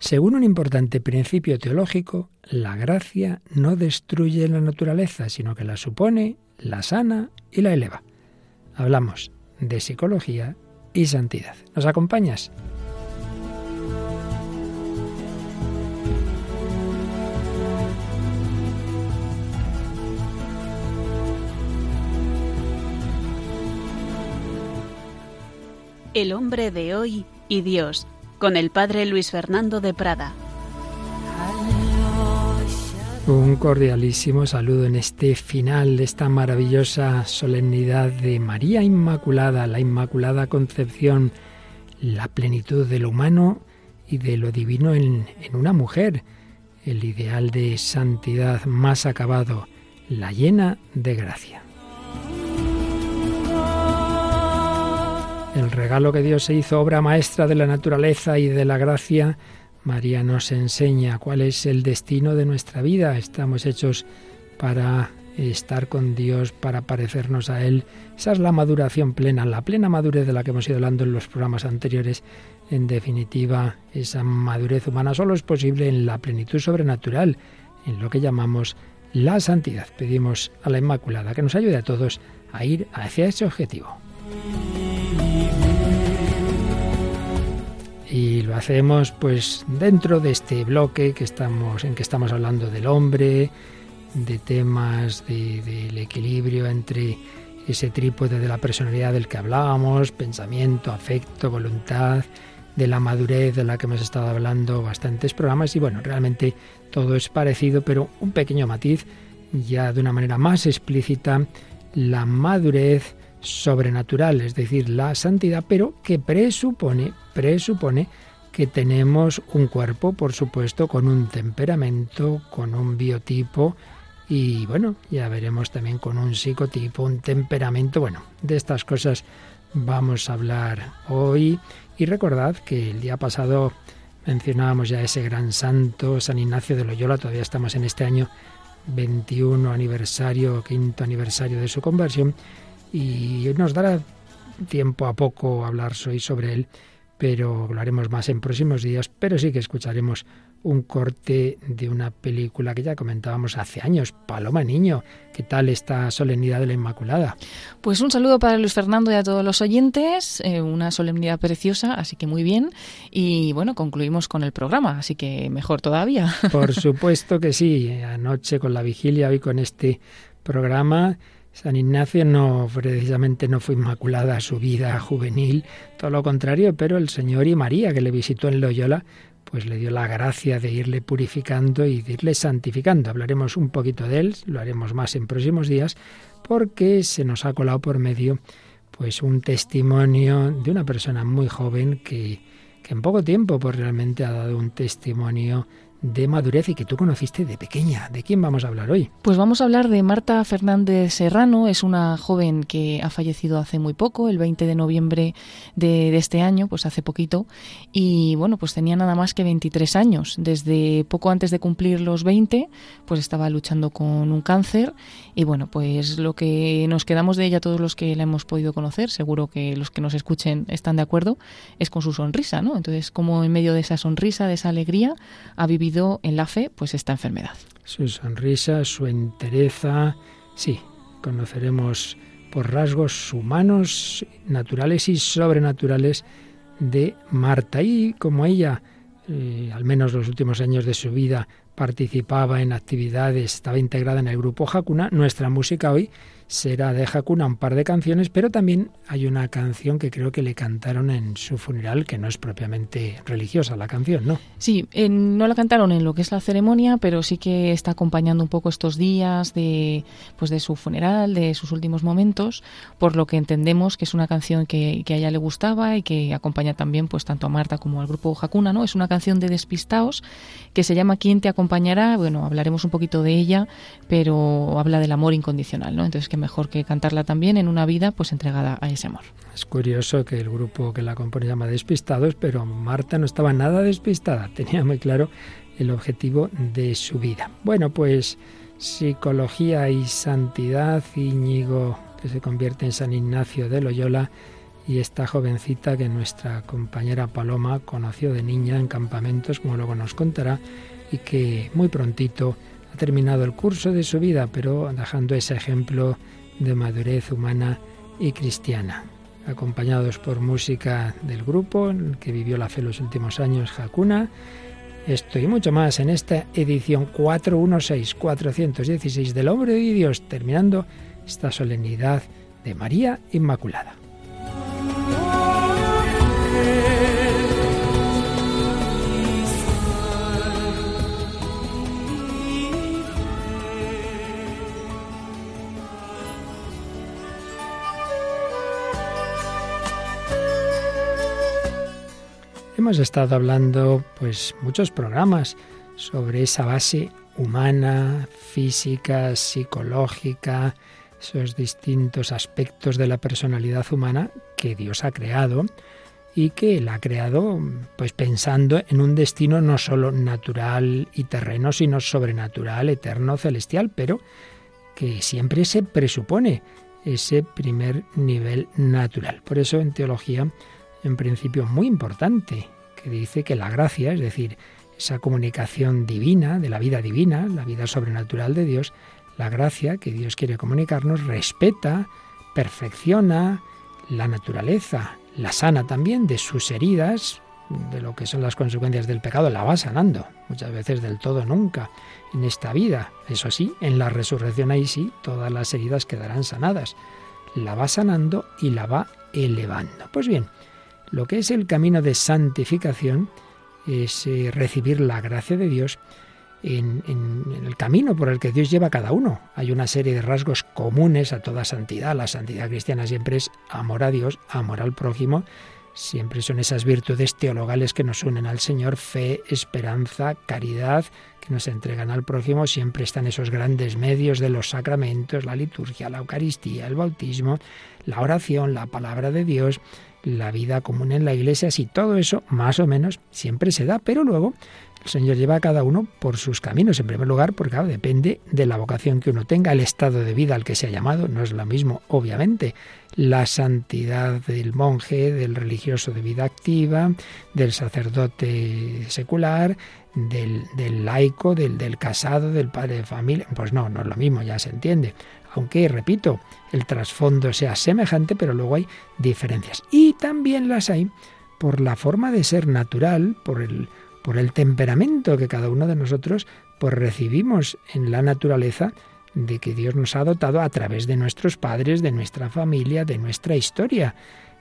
Según un importante principio teológico, la gracia no destruye la naturaleza, sino que la supone, la sana y la eleva. Hablamos de psicología y santidad. ¿Nos acompañas? El hombre de hoy y Dios, con el padre Luis Fernando de Prada. Un cordialísimo saludo en este final de esta maravillosa solemnidad de María Inmaculada, la Inmaculada Concepción, la plenitud de lo humano y de lo divino en, en una mujer, el ideal de santidad más acabado, la llena de gracia. El regalo que Dios se hizo obra maestra de la naturaleza y de la gracia María nos enseña cuál es el destino de nuestra vida. Estamos hechos para estar con Dios, para parecernos a Él. Esa es la maduración plena, la plena madurez de la que hemos ido hablando en los programas anteriores. En definitiva, esa madurez humana solo es posible en la plenitud sobrenatural, en lo que llamamos la santidad. Pedimos a la Inmaculada que nos ayude a todos a ir hacia ese objetivo. Y lo hacemos pues dentro de este bloque que estamos en que estamos hablando del hombre de temas del equilibrio entre ese trípode de la personalidad del que hablábamos pensamiento afecto voluntad de la madurez de la que hemos estado hablando bastantes programas. Y bueno realmente todo es parecido pero un pequeño matiz ya de una manera más explícita la madurez sobrenatural, es decir, la santidad, pero que presupone, presupone que tenemos un cuerpo, por supuesto, con un temperamento, con un biotipo y bueno, ya veremos también con un psicotipo, un temperamento, bueno, de estas cosas vamos a hablar hoy. Y recordad que el día pasado mencionábamos ya ese gran santo, San Ignacio de Loyola, todavía estamos en este año 21 aniversario, quinto aniversario de su conversión y nos dará tiempo a poco hablar hoy sobre él, pero lo haremos más en próximos días, pero sí que escucharemos un corte de una película que ya comentábamos hace años, Paloma Niño. ¿Qué tal esta solemnidad de la Inmaculada? Pues un saludo para Luis Fernando y a todos los oyentes, eh, una solemnidad preciosa, así que muy bien. Y bueno, concluimos con el programa, así que mejor todavía. Por supuesto que sí, anoche con la vigilia, hoy con este programa San Ignacio no precisamente no fue inmaculada su vida juvenil, todo lo contrario, pero el Señor y María que le visitó en Loyola, pues le dio la gracia de irle purificando y de irle santificando. Hablaremos un poquito de él, lo haremos más en próximos días, porque se nos ha colado por medio pues un testimonio de una persona muy joven que, que en poco tiempo pues realmente ha dado un testimonio de madurez y que tú conociste de pequeña. ¿De quién vamos a hablar hoy? Pues vamos a hablar de Marta Fernández Serrano. Es una joven que ha fallecido hace muy poco, el 20 de noviembre de, este año, pues hace poquito. Y bueno, pues tenía nada más que 23 años. Desde poco antes de cumplir los 20, pues estaba luchando con un cáncer. Y bueno, pues lo que nos quedamos de ella, todos los que la hemos podido conocer, seguro que los que nos escuchen están de acuerdo, es con su sonrisa, ¿no? Entonces, como en medio de esa sonrisa, de esa alegría, ha vivido en la fe pues esta enfermedad. Su sonrisa, su entereza, sí, conoceremos por rasgos humanos, naturales y sobrenaturales de Marta. Y como ella, eh, al menos los últimos años de su vida, participaba en actividades, estaba integrada en el grupo Hakuna, nuestra música hoy será de Hakuna un par de canciones, pero también hay una canción que creo que le cantaron en su funeral, que no es propiamente religiosa la canción, ¿no? Sí, no la cantaron en lo que es la ceremonia, pero sí que está acompañando un poco estos días de, pues de su funeral, de sus últimos momentos, por lo que entendemos que es una canción que, a ella le gustaba y que acompaña también pues tanto a Marta como al grupo Hakuna, ¿no? Es una canción de Despistaos que se llama ¿Quién te acompañará? Bueno, hablaremos un poquito de ella, pero habla del amor incondicional, ¿no? Entonces que mejor que cantarla también en una vida pues entregada a ese amor. Es curioso que el grupo que la compone llama Despistados, pero Marta no estaba nada despistada, tenía muy claro el objetivo de su vida. Bueno, pues psicología y santidad, Íñigo, que se convierte en San Ignacio de Loyola, y esta jovencita que nuestra compañera Paloma conoció de niña en campamentos, como luego nos contará, y que muy prontito terminado el curso de su vida, pero dejando ese ejemplo de madurez humana y cristiana. Acompañados por música del grupo, que vivió la fe los últimos años, Hakuna, esto y mucho más en esta edición 416-416 del Hombre de Dios, terminando esta solemnidad de María Inmaculada. Hemos estado hablando pues muchos programas sobre esa base humana, física, psicológica, esos distintos aspectos de la personalidad humana que Dios ha creado y que la ha creado pues pensando en un destino no solo natural y terreno, sino sobrenatural, eterno, celestial, pero que siempre se presupone ese primer nivel natural. Por eso en teología, en principio muy importante, dice que la gracia, es decir, esa comunicación divina, de la vida divina, la vida sobrenatural de Dios, la gracia que Dios quiere comunicarnos respeta, perfecciona la naturaleza, la sana también de sus heridas, de lo que son las consecuencias del pecado, la va sanando, muchas veces del todo nunca en esta vida. Eso sí, en la resurrección ahí sí, todas las heridas quedarán sanadas. La va sanando y la va elevando. Pues bien, lo que es el camino de santificación es eh, recibir la gracia de Dios en, el camino por el que Dios lleva a cada uno. Hay una serie de rasgos comunes a toda santidad. La santidad cristiana siempre es amor a Dios, amor al prójimo. Siempre son esas virtudes teologales que nos unen al Señor, fe, esperanza, caridad, que nos entregan al prójimo. Siempre están esos grandes medios de los sacramentos, la liturgia, la Eucaristía, el bautismo, la oración, la palabra de Dios, la vida común en la iglesia. Si todo eso, más o menos, siempre se da, pero luego el Señor lleva a cada uno por sus caminos, en primer lugar, porque depende de la vocación que uno tenga, el estado de vida al que se ha llamado, no es lo mismo, obviamente, la santidad del monje, del religioso de vida activa, del sacerdote secular, del, laico, del, del casado, del padre de familia, pues no, no es lo mismo, ya se entiende. Aunque, repito, el trasfondo sea semejante, pero luego hay diferencias. Y también las hay por la forma de ser natural, por el temperamento que cada uno de nosotros pues recibimos en la naturaleza de que Dios nos ha dotado a través de nuestros padres, de nuestra familia, de nuestra historia.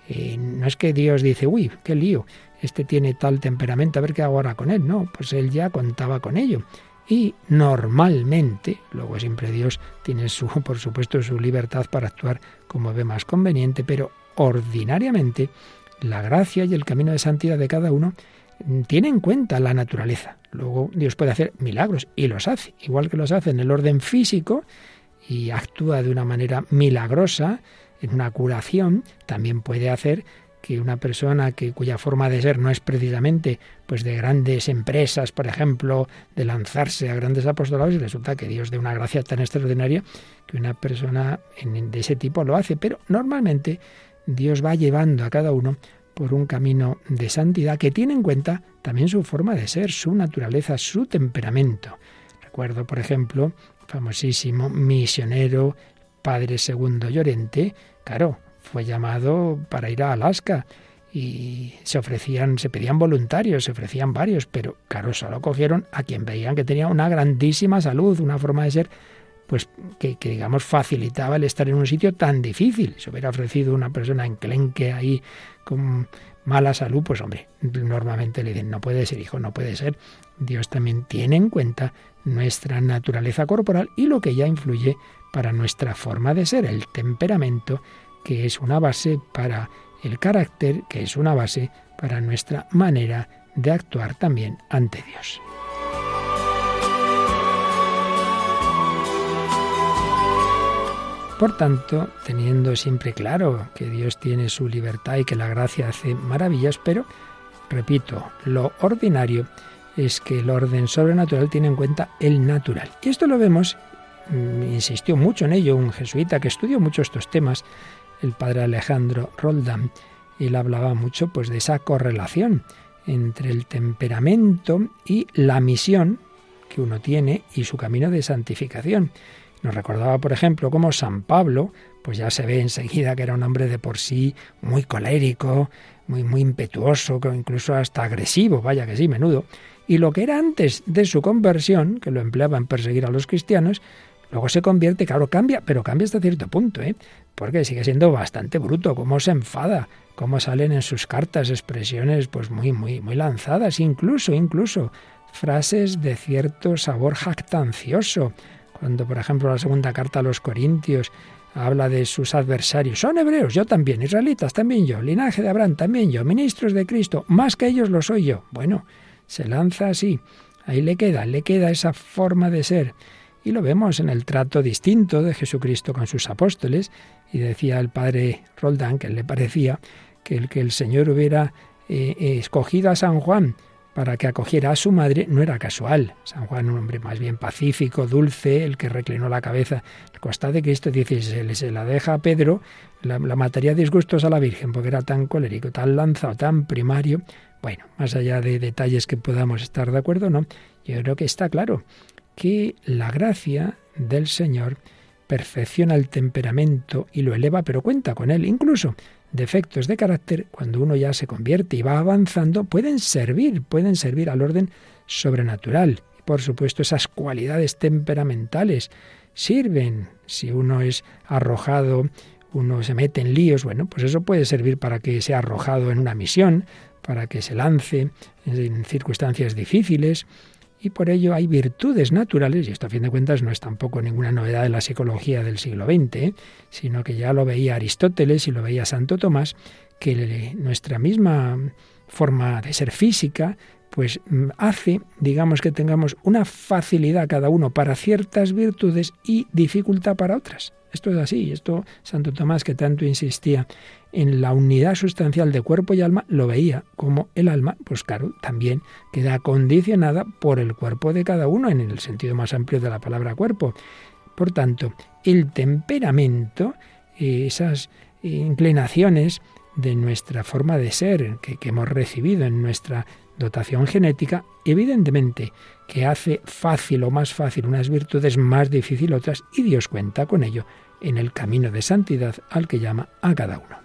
Eh, no es que Dios dice, uy, qué lío, este tiene tal temperamento, a ver qué hago ahora con él. No, pues él ya contaba con ello. Y normalmente, luego siempre Dios tiene su, por supuesto, su libertad para actuar como ve más conveniente, pero ordinariamente la gracia y el camino de santidad de cada uno tiene en cuenta la naturaleza. Luego Dios puede hacer milagros y los hace, igual que los hace en el orden físico y actúa de una manera milagrosa en una curación, también puede hacer que una persona que cuya forma de ser no es precisamente pues de grandes empresas, por ejemplo, de lanzarse a grandes apostolados y resulta que Dios de una gracia tan extraordinaria que una persona de ese tipo lo hace, pero normalmente Dios va llevando a cada uno por un camino de santidad que tiene en cuenta también su forma de ser, su naturaleza, su temperamento. Recuerdo, por ejemplo, famosísimo misionero Padre Segundo Llorente, claro, fue llamado para ir a Alaska y se ofrecían, se pedían voluntarios, se ofrecían varios, pero claro, solo cogieron a quien veían que tenía una grandísima salud, una forma de ser pues que, digamos facilitaba el estar en un sitio tan difícil. Si hubiera ofrecido una persona enclenque ahí con mala salud, pues hombre, normalmente le dicen, no puede ser hijo, no puede ser. Dios también tiene en cuenta nuestra naturaleza corporal y lo que ya influye para nuestra forma de ser, el temperamento, que es una base para el carácter, que es una base para nuestra manera de actuar también ante Dios. Por tanto, teniendo siempre claro que Dios tiene su libertad y que la gracia hace maravillas, pero, repito, lo ordinario es que el orden sobrenatural tiene en cuenta el natural. Y esto lo vemos, mm, insistió mucho en ello un jesuita que estudió mucho estos temas, el padre Alejandro Roldán, él hablaba mucho pues de esa correlación entre el temperamento y la misión que uno tiene y su camino de santificación. Nos recordaba, por ejemplo, cómo San Pablo, pues ya se ve enseguida que era un hombre de por sí muy colérico, muy, muy impetuoso, incluso hasta agresivo, vaya que sí, menudo. Y lo que era antes de su conversión, que lo empleaba en perseguir a los cristianos, luego se convierte, claro, cambia, pero cambia hasta cierto punto, ¿eh? Porque sigue siendo bastante bruto, cómo se enfada, cómo salen en sus cartas expresiones pues muy, muy, muy lanzadas, incluso, incluso frases de cierto sabor jactancioso. Cuando, por ejemplo, la segunda carta a los Corintios habla de sus adversarios. Son hebreos, yo también, israelitas también yo, linaje de Abraham también yo, ministros de Cristo, más que ellos lo soy yo. Bueno, se lanza así. Ahí le queda, le queda esa forma de ser. Y lo vemos en el trato distinto de Jesucristo con sus apóstoles. Y decía el padre Roldán que le parecía que el que el Señor hubiera eh, eh, escogido a San Juan para que acogiera a su madre no era casual. San Juan, un hombre más bien pacífico, dulce, el que reclinó la cabeza al costado de Cristo, dice, se, se la deja a Pedro, la, la mataría disgustos a la Virgen, porque era tan colérico, tan lanzado, tan primario. Bueno, más allá de detalles que podamos estar de acuerdo no, yo creo que está claro que la gracia del Señor perfecciona el temperamento y lo eleva, pero cuenta con él. Incluso defectos de carácter, cuando uno ya se convierte y va avanzando, pueden servir, pueden servir al orden sobrenatural. Y por supuesto, esas cualidades temperamentales sirven. Si uno es arrojado, uno se mete en líos, bueno, pues eso puede servir para que sea arrojado en una misión, para que se lance en circunstancias difíciles, y por ello hay virtudes naturales, y esto a fin de cuentas no es tampoco ninguna novedad de la psicología del siglo XX, sino que ya lo veía Aristóteles y lo veía Santo Tomás, que nuestra misma forma de ser física pues mm, hace, digamos, que tengamos una facilidad cada uno para ciertas virtudes y dificultad para otras. Esto es así, esto Santo Tomás que tanto insistía en la unidad sustancial de cuerpo y alma, lo veía como el alma, pues claro, también queda condicionada por el cuerpo de cada uno en el sentido más amplio de la palabra cuerpo. Por tanto, el temperamento, esas inclinaciones de nuestra forma de ser que, que hemos recibido en nuestra dotación genética, evidentemente que hace fácil o más fácil unas virtudes, más difícil otras, y Dios cuenta con ello en el camino de santidad al que llama a cada uno.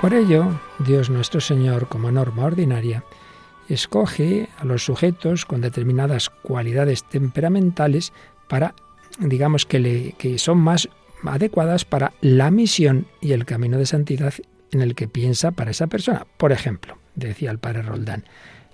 Por ello, Dios nuestro Señor, como norma ordinaria, escoge a los sujetos con determinadas cualidades temperamentales para, digamos, que, le, que son más adecuadas para la misión y el camino de santidad en el que piensa para esa persona. Por ejemplo, decía el padre Roldán,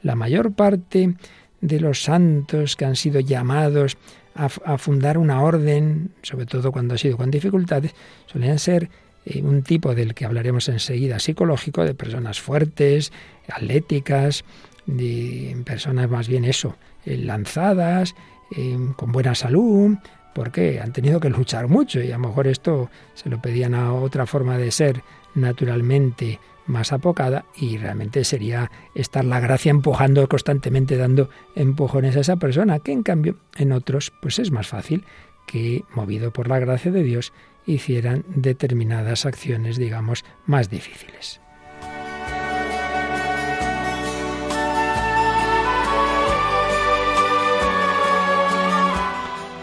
la mayor parte de los santos que han sido llamados a, fundar una orden, sobre todo cuando ha sido con dificultades, solían ser eh, un tipo del que hablaremos enseguida psicológico, de personas fuertes, atléticas, de personas más bien eso, eh, lanzadas, eh, con buena salud, porque han tenido que luchar mucho y a lo mejor esto se lo pedían a otra forma de ser naturalmente más apocada y realmente sería estar la gracia empujando constantemente, dando empujones a esa persona, que en cambio en otros pues es más fácil que, movido por la gracia de Dios, hicieran determinadas acciones, digamos, más difíciles.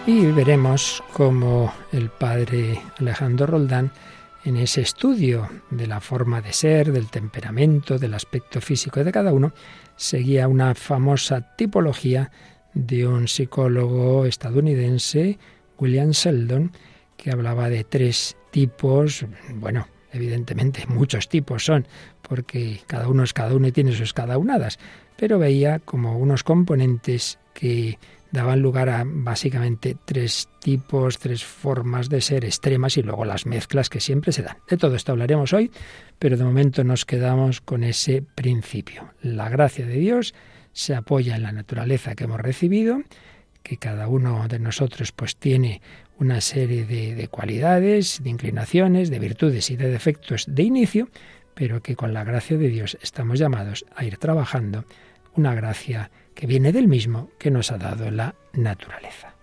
Y veremos cómo el padre Alejandro Roldán en ese estudio de la forma de ser, del temperamento, del aspecto físico de cada uno, seguía una famosa tipología de un psicólogo estadounidense, William Sheldon, que hablaba de tres tipos, bueno, evidentemente muchos tipos son, porque cada uno es cada uno y tiene sus cada unadas, pero veía como unos componentes que daban lugar a básicamente tres tipos, tres formas de ser extremas y luego las mezclas que siempre se dan. De todo esto hablaremos hoy, pero de momento nos quedamos con ese principio. La gracia de Dios se apoya en la naturaleza que hemos recibido, que cada uno de nosotros pues tiene una serie de, de cualidades, de inclinaciones, de virtudes y de defectos de inicio, pero que con la gracia de Dios estamos llamados a ir trabajando una gracia que viene del mismo que nos ha dado la naturaleza.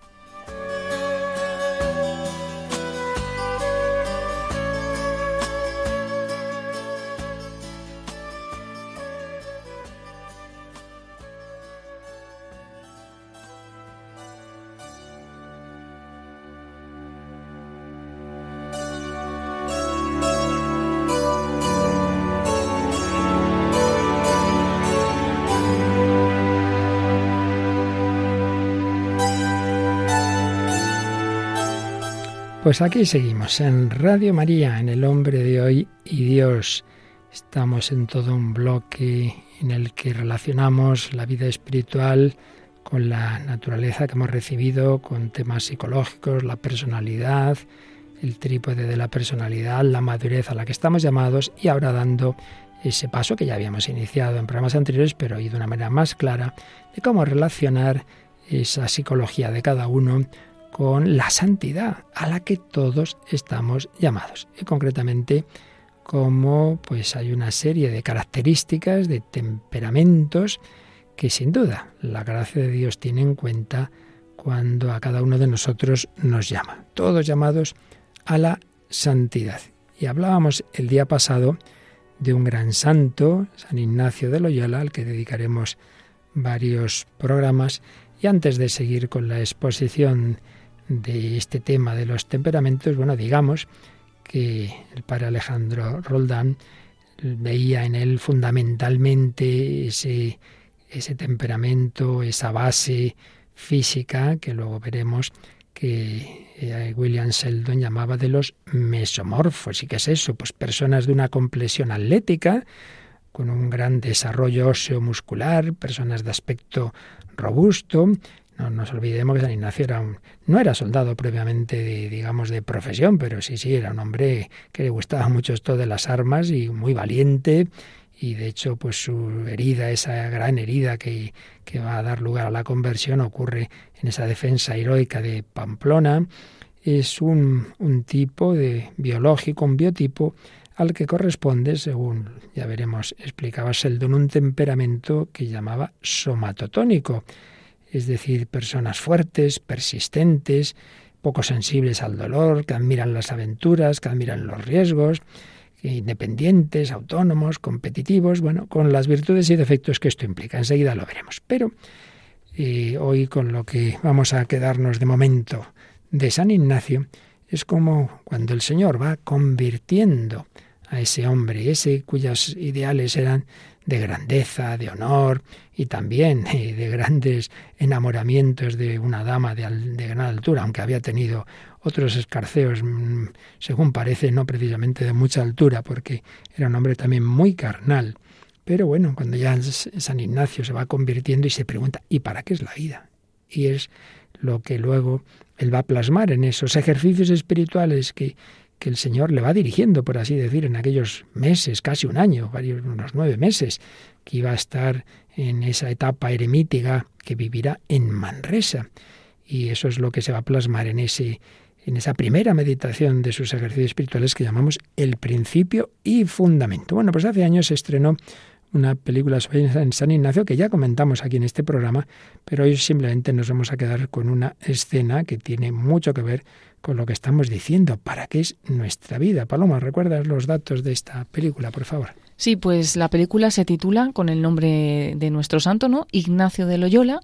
Pues aquí seguimos en Radio María, en El Hombre de Hoy y Dios. Estamos en todo un bloque en el que relacionamos la vida espiritual con la naturaleza que hemos recibido, con temas psicológicos, la personalidad, el trípode de la personalidad, la madurez a la que estamos llamados y ahora dando ese paso que ya habíamos iniciado en programas anteriores, pero hoy de una manera más clara, de cómo relacionar esa psicología de cada uno con la santidad a la que todos estamos llamados. Y concretamente, como pues hay una serie de características, de temperamentos que sin duda la gracia de Dios tiene en cuenta cuando a cada uno de nosotros nos llama. Todos llamados a la santidad. Y hablábamos el día pasado de un gran santo, San Ignacio de Loyola, al que dedicaremos varios programas. Y antes de seguir con la exposición de este tema de los temperamentos, bueno, digamos que el padre Alejandro Roldán veía en él fundamentalmente ese, ese temperamento, esa base física que luego veremos que eh, William Sheldon llamaba de los mesomorfos. ¿Y qué es eso? Pues personas de una complexión atlética, con un gran desarrollo óseo muscular, personas de aspecto robusto, no nos olvidemos que San Ignacio era un, no era soldado previamente, de, digamos, de profesión, pero sí, sí, era un hombre que le gustaba mucho esto de las armas y muy valiente. Y de hecho, pues su herida, esa gran herida que, que va a dar lugar a la conversión, ocurre en esa defensa heroica de Pamplona. Es un, un tipo de biológico, un biotipo al que corresponde, según ya veremos, explicaba Sheldon, un temperamento que llamaba somatotónico es decir, personas fuertes, persistentes, poco sensibles al dolor, que admiran las aventuras, que admiran los riesgos, independientes, autónomos, competitivos, bueno, con las virtudes y defectos que esto implica. Enseguida lo veremos. Pero eh, hoy con lo que vamos a quedarnos de momento de San Ignacio es como cuando el Señor va convirtiendo a ese hombre, ese cuyos ideales eran de grandeza, de honor y también eh, de grandes enamoramientos de una dama de, gran altura, aunque había tenido otros escarceos, mm, según parece, no precisamente de mucha altura, porque era un hombre también muy carnal. Pero bueno, cuando ya San Ignacio se va convirtiendo y se pregunta, ¿y para qué es la vida? Y es lo que luego él va a plasmar en esos ejercicios espirituales que que el Señor le va dirigiendo, por así decir, en aquellos meses, casi un año, varios, unos nueve meses, que iba a estar en esa etapa eremítica que vivirá en Manresa. Y eso es lo que se va a plasmar en ese en esa primera meditación de sus ejercicios espirituales que llamamos el principio y fundamento. Bueno, pues hace años se estrenó una película sobre San Ignacio que ya comentamos aquí en este programa, pero hoy simplemente nos vamos a quedar con una escena que tiene mucho que ver con lo que estamos diciendo, para qué es nuestra vida. Paloma, ¿recuerdas los datos de esta película, por favor? Sí, pues la película se titula con el nombre de nuestro santo, ¿no? Ignacio de Loyola.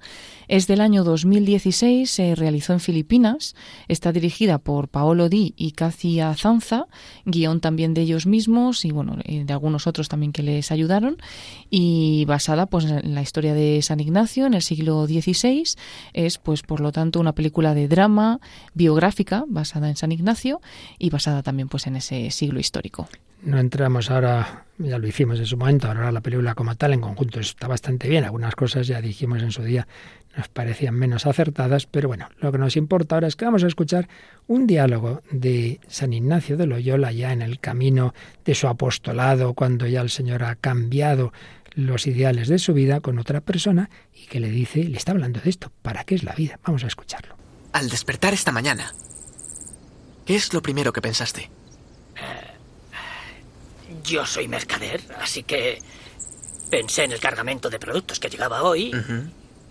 Es del año 2016, se realizó en Filipinas. Está dirigida por Paolo Di y Cacia Zanza, guion también de ellos mismos y bueno, eh, de algunos otros también que les ayudaron. Y basada pues en la historia de San Ignacio en el siglo XVI. Es pues por lo tanto una película de drama biográfica basada en San Ignacio y basada también pues en ese siglo histórico no entramos ahora, ya lo hicimos en su momento, ahora la película como tal en conjunto está bastante bien. Algunas cosas ya dijimos en su día nos parecían menos acertadas, pero bueno, lo que nos importa ahora es que vamos a escuchar un diálogo de San Ignacio de Loyola ya en el camino de su apostolado, cuando ya el Señor ha cambiado los ideales de su vida con otra persona y que le dice, le está hablando de esto, ¿para qué es la vida? Vamos a escucharlo. Al despertar esta mañana, ¿qué es lo primero que pensaste? Yo soy mercader, así que pensé en el cargamento de productos que llegaba hoy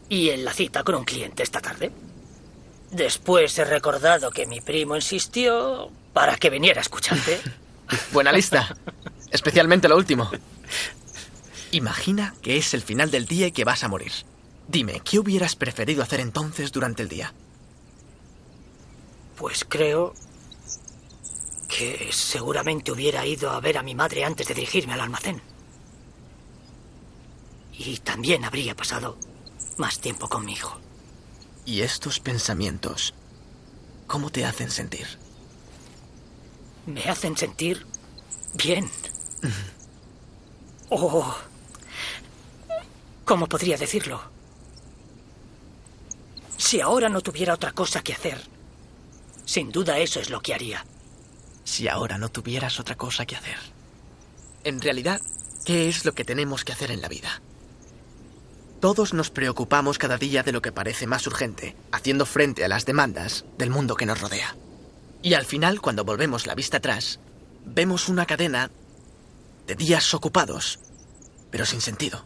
y en la cita con un cliente esta tarde. Después he recordado que mi primo insistió para que viniera a escucharte. Buena lista. Especialmente lo último. Imagina que es el final del día y que vas a morir. Dime, ¿qué hubieras preferido hacer entonces durante el día? Pues creo que seguramente hubiera ido a ver a mi madre antes de dirigirme al almacén. Y también habría pasado más tiempo con mi hijo. ¿Y estos pensamientos, cómo te hacen sentir? me hacen sentir bien. Oh, ¿cómo podría decirlo? Si ahora no tuviera otra cosa que hacer, sin duda eso es lo que haría. Si ahora no tuvieras otra cosa que hacer. En realidad, ¿qué es lo que tenemos que hacer en la vida? Todos nos preocupamos cada día de lo que parece más urgente, haciendo frente a las demandas del mundo que nos rodea. Y al final, cuando volvemos la vista atrás, vemos una cadena de días ocupados, pero sin sentido.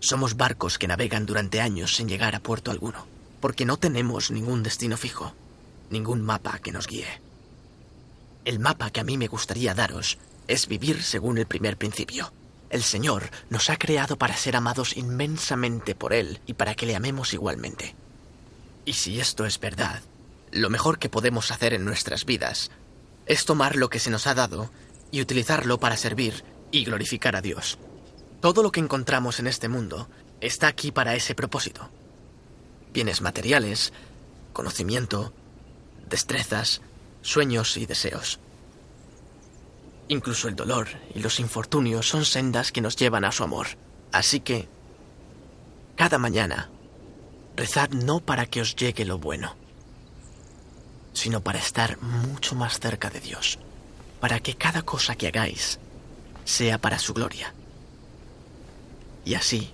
Somos barcos que navegan durante años sin llegar a puerto alguno porque no tenemos ningún destino fijo, ningún mapa que nos guíe. El mapa que a mí me gustaría daros es vivir según el primer principio. El Señor nos ha creado para ser amados inmensamente por Él y para que le amemos igualmente. Y si esto es verdad, lo mejor que podemos hacer en nuestras vidas es tomar lo que se nos ha dado y utilizarlo para servir y glorificar a Dios. Todo lo que encontramos en este mundo está aquí para ese propósito bienes materiales, conocimiento, destrezas, sueños y deseos. Incluso el dolor y los infortunios son sendas que nos llevan a su amor. Así que, cada mañana, rezad no para que os llegue lo bueno, sino para estar mucho más cerca de Dios, para que cada cosa que hagáis sea para su gloria. Y así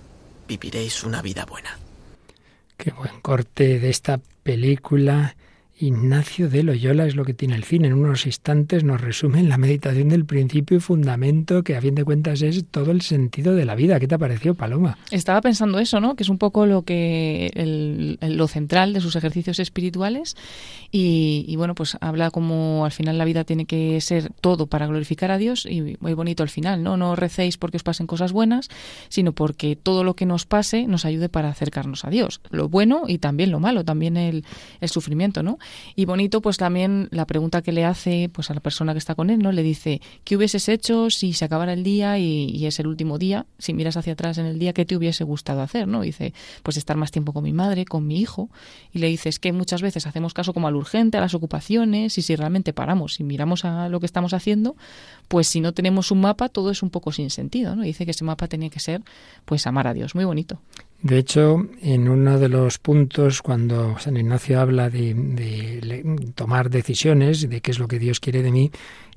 viviréis una vida buena. Qué buen corte de esta película. Ignacio de Loyola es lo que tiene el fin. En unos instantes nos resume la meditación del principio y fundamento, que a fin de cuentas es todo el sentido de la vida. ¿Qué te ha parecido, Paloma? Estaba pensando eso, ¿no? Que es un poco lo que lo central de sus ejercicios espirituales y, bueno, pues habla como al final la vida tiene que ser todo para glorificar a Dios y muy bonito al final, ¿no? No recéis porque os pasen cosas buenas, sino porque todo lo que nos pase nos ayude para acercarnos a Dios. Lo bueno y también lo malo, también el, el sufrimiento, ¿no? Y bonito pues también la pregunta que le hace pues a la persona que está con él, ¿no? Le dice, ¿qué hubieses hecho si se acabara el día y, y es el último día? Si miras hacia atrás en el día, ¿qué te hubiese gustado hacer, ¿no? Dice, pues estar más tiempo con mi madre, con mi hijo. Y le dices que muchas veces hacemos caso como al urgente, a las ocupaciones, y si realmente paramos y miramos a lo que estamos haciendo, pues si no tenemos un mapa, todo es un poco sin sentido, ¿no? Dice que ese mapa tenía que ser, pues amar a Dios. Muy bonito. De hecho, en uno de los puntos, cuando San Ignacio habla de, tomar decisiones, de qué es lo que Dios quiere de mí,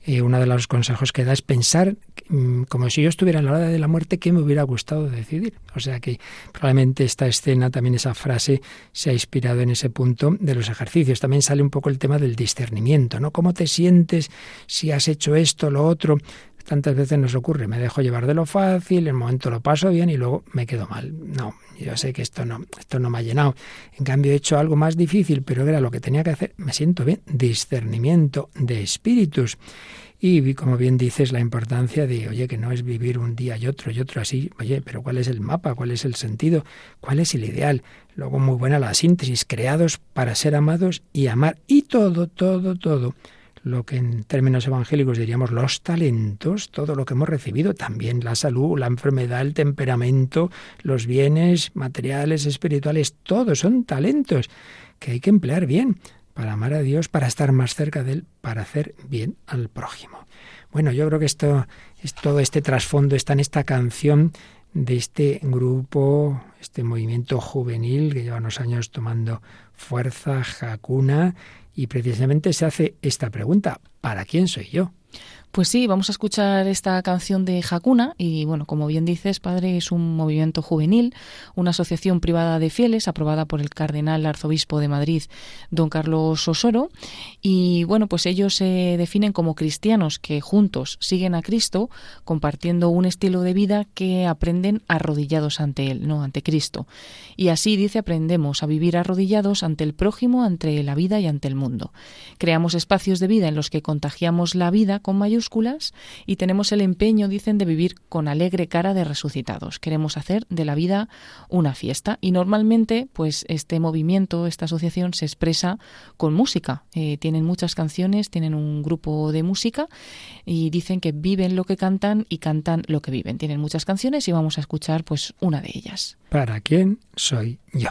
eh, uno de los consejos que da es pensar mm, como si yo estuviera en la hora de la muerte, qué me hubiera gustado decidir. O sea que probablemente esta escena, también esa frase, se ha inspirado en ese punto de los ejercicios. También sale un poco el tema del discernimiento, ¿no? ¿Cómo te sientes si has hecho esto, lo otro? Tantas veces nos ocurre, me dejo llevar de lo fácil, el momento lo paso bien y luego me quedo mal. No, yo sé que esto no, esto no me ha llenado. En cambio he hecho algo más difícil, pero era lo que tenía que hacer. Me siento bien. Discernimiento de espíritus. Y como bien dices, la importancia de, oye, que no es vivir un día y otro y otro así, oye, pero ¿cuál es el mapa? ¿Cuál es el sentido? ¿Cuál es el ideal? Luego muy buena la síntesis, creados para ser amados y amar. Y todo, todo, todo lo que en términos evangélicos diríamos los talentos, todo lo que hemos recibido, también la salud, la enfermedad, el temperamento, los bienes materiales, espirituales, todos son talentos que hay que emplear bien para amar a Dios, para estar más cerca de Él, para hacer bien al prójimo. Bueno, yo creo que esto, es todo este trasfondo está en esta canción de este grupo, este movimiento juvenil que lleva unos años tomando fuerza, jacuna, y precisamente se hace esta pregunta, ¿para quién soy yo? Pues sí, vamos a escuchar esta canción de Hakuna y bueno, como bien dices, padre, es un movimiento juvenil, una asociación privada de fieles aprobada por el cardenal arzobispo de Madrid, don Carlos Osoro, y bueno, pues ellos se definen como cristianos que juntos siguen a Cristo, compartiendo un estilo de vida que aprenden arrodillados ante él, no ante Cristo. Y así dice, aprendemos a vivir arrodillados ante el prójimo, ante la vida y ante el mundo. Creamos espacios de vida en los que contagiamos la vida con mayor y tenemos el empeño, dicen, de vivir con alegre cara de resucitados. Queremos hacer de la vida una fiesta y normalmente, pues este movimiento, esta asociación se expresa con música. Eh, tienen muchas canciones, tienen un grupo de música y dicen que viven lo que cantan y cantan lo que viven. Tienen muchas canciones y vamos a escuchar pues una de ellas. ¿Para quién soy yo?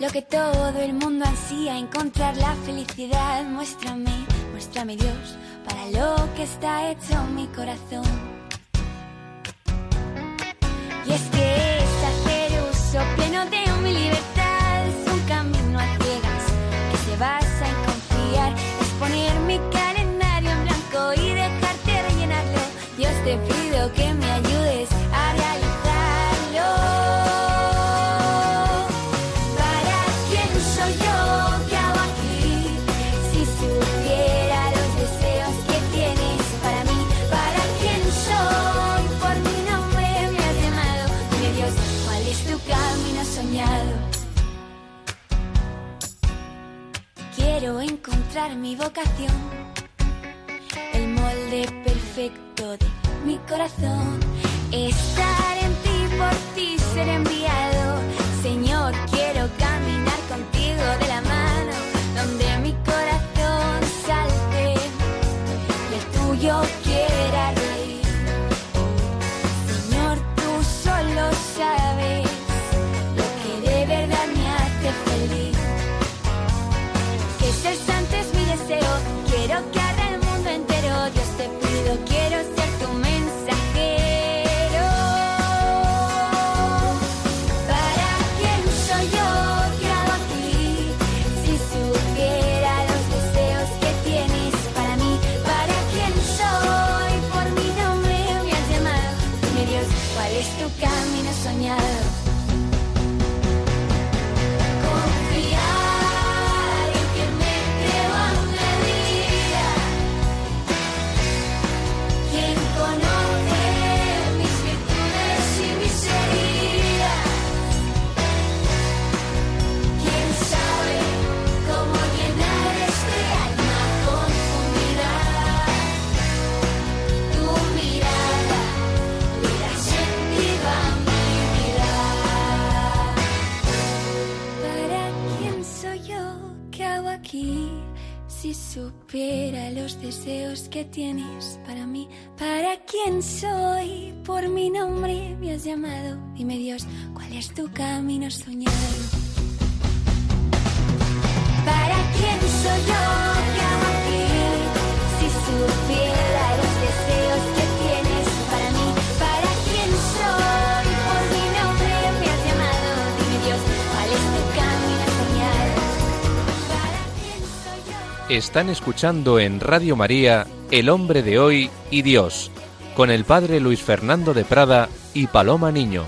Lo que todo el mundo ansía, encontrar la felicidad. Muéstrame, muéstrame Dios, para lo que está hecho mi corazón. Y es que es hacer uso pleno de mi libertad, es un camino a ciegas que se basa en confiar, es poner mi calendario en blanco y dejarte rellenarlo. Dios te pido que me mi vocación, el molde perfecto de mi corazón, que tienes para mí, ¿para quién soy? Por mi nombre me has llamado. Dime Dios, ¿cuál es tu camino soñado? ¿Para quién soy yo? Están escuchando en Radio María El hombre de hoy y Dios, con el padre Luis Fernando de Prada y Paloma Niño.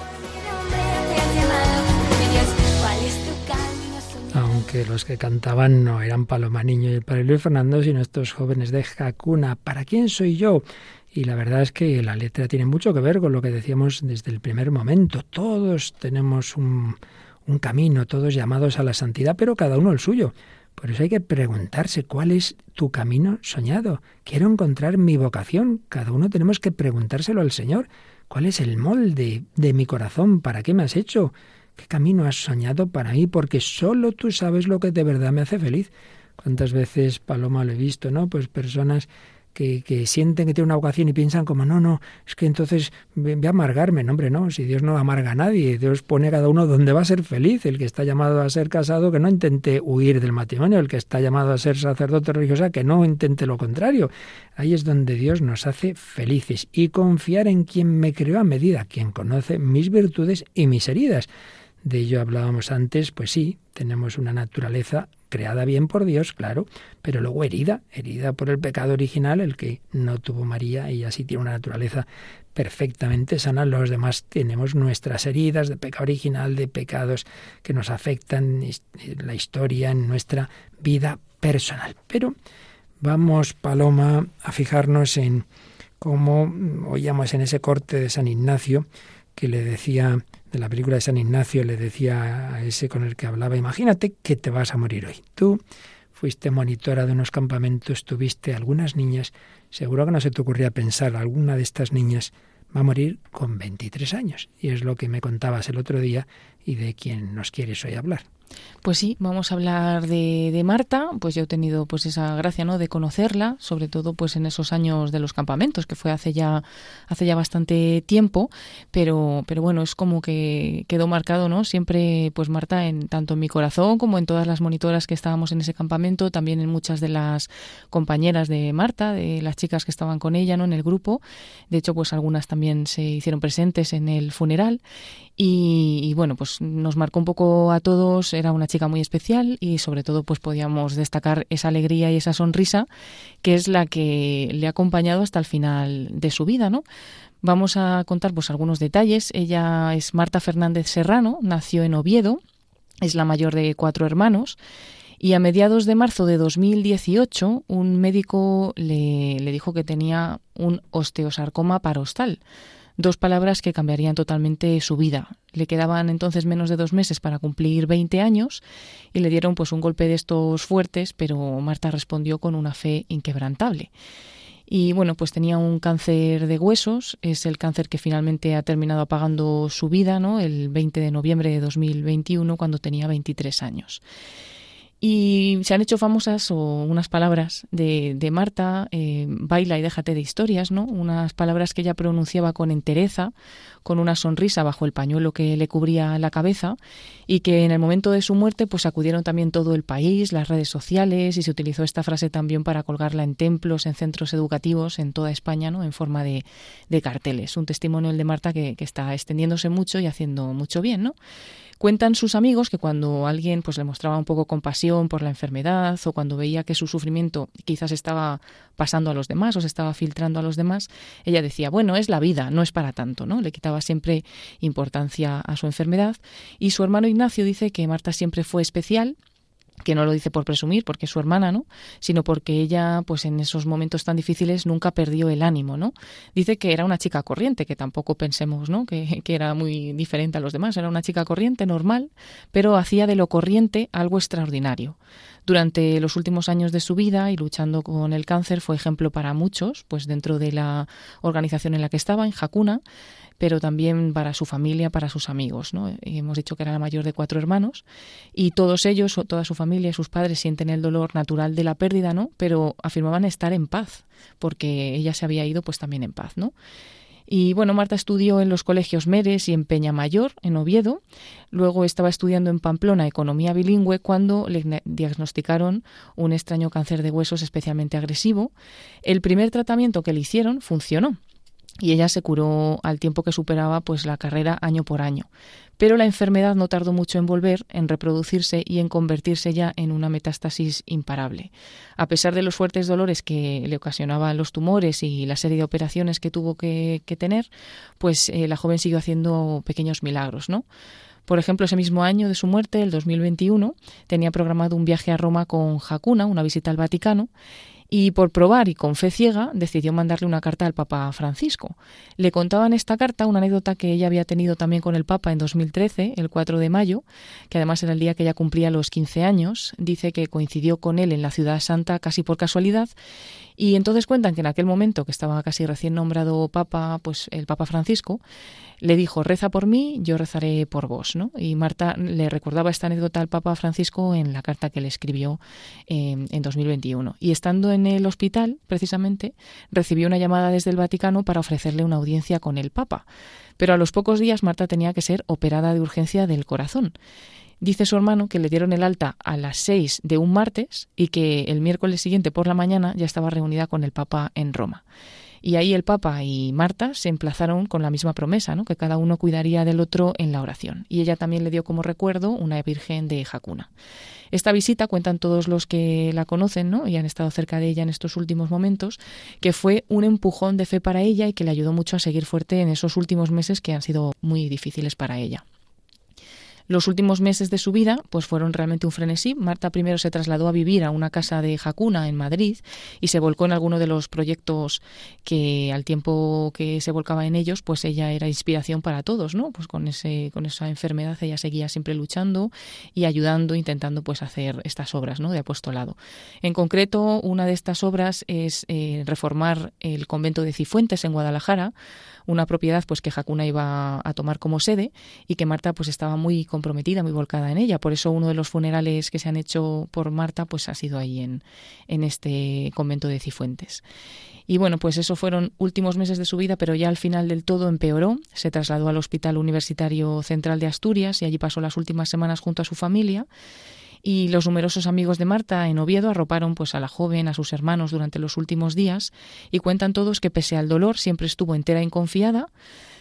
Aunque los que cantaban no eran Paloma Niño y el padre Luis Fernando, sino estos jóvenes de Jacuna. ¿Para quién soy yo? Y la verdad es que la letra tiene mucho que ver con lo que decíamos desde el primer momento. Todos tenemos un, un camino, todos llamados a la santidad, pero cada uno el suyo. Por eso hay que preguntarse cuál es tu camino soñado. Quiero encontrar mi vocación. Cada uno tenemos que preguntárselo al Señor. ¿Cuál es el molde de mi corazón? ¿Para qué me has hecho? ¿Qué camino has soñado para mí? Porque solo tú sabes lo que de verdad me hace feliz. ¿Cuántas veces, Paloma, lo he visto, ¿no? Pues personas que, sienten que tienen una vocación y piensan como, no, no, es que entonces voy a amargarme. No, hombre, no, si Dios no amarga a nadie, Dios pone a cada uno donde va a ser feliz. El que está llamado a ser casado, que no intente huir del matrimonio. El que está llamado a ser sacerdote religiosa, que no intente lo contrario. Ahí es donde Dios nos hace felices. Y confiar en quien me creó a medida, quien conoce mis virtudes y mis heridas. De ello hablábamos antes, pues sí, tenemos una naturaleza creada bien por Dios, claro, pero luego herida, herida por el pecado original, el que no tuvo María y así tiene una naturaleza perfectamente sana. Los demás tenemos nuestras heridas de pecado original, de pecados que nos afectan la historia en nuestra vida personal. Pero vamos, Paloma, a fijarnos en cómo oíamos en ese corte de San Ignacio que le decía de la película de San Ignacio le decía a ese con el que hablaba, imagínate que te vas a morir hoy. Tú fuiste monitora de unos campamentos, tuviste algunas niñas, seguro que no se te ocurría pensar, alguna de estas niñas va a morir con 23 años. Y es lo que me contabas el otro día y de quien nos quieres hoy hablar. Pues sí, vamos a hablar de, de, Marta. Pues yo he tenido pues esa gracia, ¿no? De conocerla, sobre todo pues en esos años de los campamentos, que fue hace ya hace ya bastante tiempo. Pero pero bueno, es como que quedó marcado, ¿no? Siempre pues Marta en tanto en mi corazón como en todas las monitoras que estábamos en ese campamento, también en muchas de las compañeras de Marta, de las chicas que estaban con ella, ¿no? En el grupo. De hecho, pues algunas también se hicieron presentes en el funeral y, y bueno, pues nos marcó un poco a todos. Era una chica muy especial y sobre todo pues podíamos destacar esa alegría y esa sonrisa que es la que le ha acompañado hasta el final de su vida, ¿no? Vamos a contar pues algunos detalles. Ella es Marta Fernández Serrano, nació en Oviedo, es la mayor de cuatro hermanos y a mediados de marzo de 2018 un médico le, le dijo que tenía un osteosarcoma parostal dos palabras que cambiarían totalmente su vida. Le quedaban entonces menos de dos meses para cumplir 20 años y le dieron pues un golpe de estos fuertes, pero Marta respondió con una fe inquebrantable. Y bueno, pues tenía un cáncer de huesos, es el cáncer que finalmente ha terminado apagando su vida, ¿no? El 20 de noviembre de 2021, cuando tenía 23 años. Y se han hecho famosas o unas palabras de, de Marta, eh, baila y déjate de historias, ¿no? Unas palabras que ella pronunciaba con entereza, con una sonrisa bajo el pañuelo que le cubría la cabeza y que en el momento de su muerte pues acudieron también todo el país, las redes sociales y se utilizó esta frase también para colgarla en templos, en centros educativos en toda España, ¿no? En forma de, de carteles. Un testimonio el de Marta que, que está extendiéndose mucho y haciendo mucho bien, ¿no? Cuentan sus amigos que cuando alguien pues le mostraba un poco compasión por la enfermedad o cuando veía que su sufrimiento quizás estaba pasando a los demás o se estaba filtrando a los demás, ella decía, bueno, es la vida, no es para tanto, ¿no? Le quitaba siempre importancia a su enfermedad y su hermano Ignacio dice que Marta siempre fue especial que no lo dice por presumir, porque es su hermana, ¿no? Sino porque ella, pues en esos momentos tan difíciles, nunca perdió el ánimo, ¿no? Dice que era una chica corriente, que tampoco pensemos, ¿no? Que, que era muy diferente a los demás. Era una chica corriente, normal, pero hacía de lo corriente algo extraordinario. Durante los últimos años de su vida y luchando con el cáncer fue ejemplo para muchos, pues dentro de la organización en la que estaba, en Hakuna, pero también para su familia, para sus amigos. ¿no? Hemos dicho que era la mayor de cuatro hermanos y todos ellos, toda su familia y sus padres sienten el dolor natural de la pérdida, ¿no? pero afirmaban estar en paz, porque ella se había ido pues también en paz. ¿no? Y bueno, Marta estudió en los colegios Meres y en Peñamayor, en Oviedo. Luego estaba estudiando en Pamplona economía bilingüe cuando le diagnosticaron un extraño cáncer de huesos especialmente agresivo. El primer tratamiento que le hicieron funcionó y ella se curó al tiempo que superaba pues la carrera año por año. Pero la enfermedad no tardó mucho en volver, en reproducirse y en convertirse ya en una metástasis imparable. A pesar de los fuertes dolores que le ocasionaban los tumores y la serie de operaciones que tuvo que, tener, pues eh, la joven siguió haciendo pequeños milagros, ¿no? Por ejemplo, ese mismo año de su muerte, el 2021, tenía programado un viaje a Roma con Jacuna, una visita al Vaticano, y por probar y con fe ciega decidió mandarle una carta al Papa Francisco. Le contaba en esta carta una anécdota que ella había tenido también con el Papa en 2013, el 4 de mayo, que además era el día que ella cumplía los 15 años. Dice que coincidió con él en la ciudad santa casi por casualidad y entonces cuentan que en aquel momento que estaba casi recién nombrado Papa, pues el Papa Francisco, le dijo, reza por mí, yo rezaré por vos. ¿no? Y Marta le recordaba esta anécdota al Papa Francisco en la carta que le escribió eh, en 2021. Y estando en el hospital, precisamente, recibió una llamada desde el Vaticano para ofrecerle una audiencia con el Papa. Pero a los pocos días Marta tenía que ser operada de urgencia del corazón. Dice su hermano que le dieron el alta a las seis de un martes y que el miércoles siguiente por la mañana ya estaba reunida con el Papa en Roma. Y ahí el Papa y Marta se emplazaron con la misma promesa, ¿no? que cada uno cuidaría del otro en la oración. Y ella también le dio como recuerdo una Virgen de Jacuna. Esta visita, cuentan todos los que la conocen ¿no? y han estado cerca de ella en estos últimos momentos, que fue un empujón de fe para ella y que le ayudó mucho a seguir fuerte en esos últimos meses que han sido muy difíciles para ella. Los últimos meses de su vida pues fueron realmente un frenesí. Marta primero se trasladó a vivir a una casa de Jacuna en Madrid y se volcó en alguno de los proyectos que al tiempo que se volcaba en ellos, pues ella era inspiración para todos, ¿no? Pues con ese con esa enfermedad ella seguía siempre luchando y ayudando, intentando pues hacer estas obras, ¿no? de apostolado. En concreto, una de estas obras es eh, reformar el convento de Cifuentes en Guadalajara, una propiedad pues que Jacuna iba a tomar como sede y que Marta pues estaba muy comprometida, muy volcada en ella. Por eso uno de los funerales que se han hecho por Marta pues ha sido ahí en, en este convento de Cifuentes. Y bueno, pues eso fueron últimos meses de su vida, pero ya al final del todo empeoró. Se trasladó al Hospital Universitario Central de Asturias y allí pasó las últimas semanas junto a su familia y los numerosos amigos de Marta en Oviedo arroparon pues a la joven, a sus hermanos durante los últimos días y cuentan todos que pese al dolor siempre estuvo entera y confiada.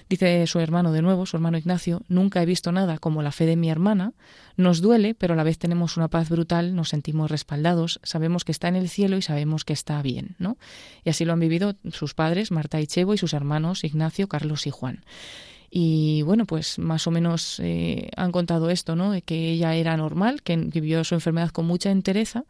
Dice su hermano de nuevo, su hermano Ignacio, nunca he visto nada como la fe de mi hermana. Nos duele, pero a la vez tenemos una paz brutal, nos sentimos respaldados, sabemos que está en el cielo y sabemos que está bien, ¿no? Y así lo han vivido sus padres, Marta y Chevo, y sus hermanos Ignacio, Carlos y Juan. Y bueno, pues más o menos eh, han contado esto, ¿no? Que ella era normal, que vivió su enfermedad con mucha entereza,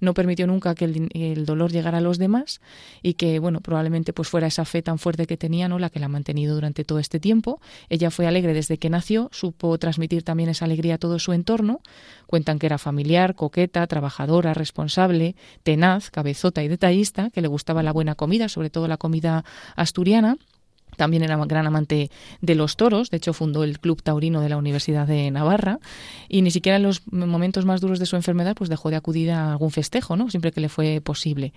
no permitió nunca que el, el, dolor llegara a los demás y que, bueno, probablemente pues fuera esa fe tan fuerte que tenía, ¿no? La que la ha mantenido durante todo este tiempo. Ella fue alegre desde que nació, supo transmitir también esa alegría a todo su entorno. Cuentan que era familiar, coqueta, trabajadora, responsable, tenaz, cabezota y detallista, que le gustaba la buena comida, sobre todo la comida asturiana también era gran amante de los toros, de hecho fundó el Club Taurino de la Universidad de Navarra y ni siquiera en los momentos más duros de su enfermedad pues dejó de acudir a algún festejo, ¿no? Siempre que le fue posible.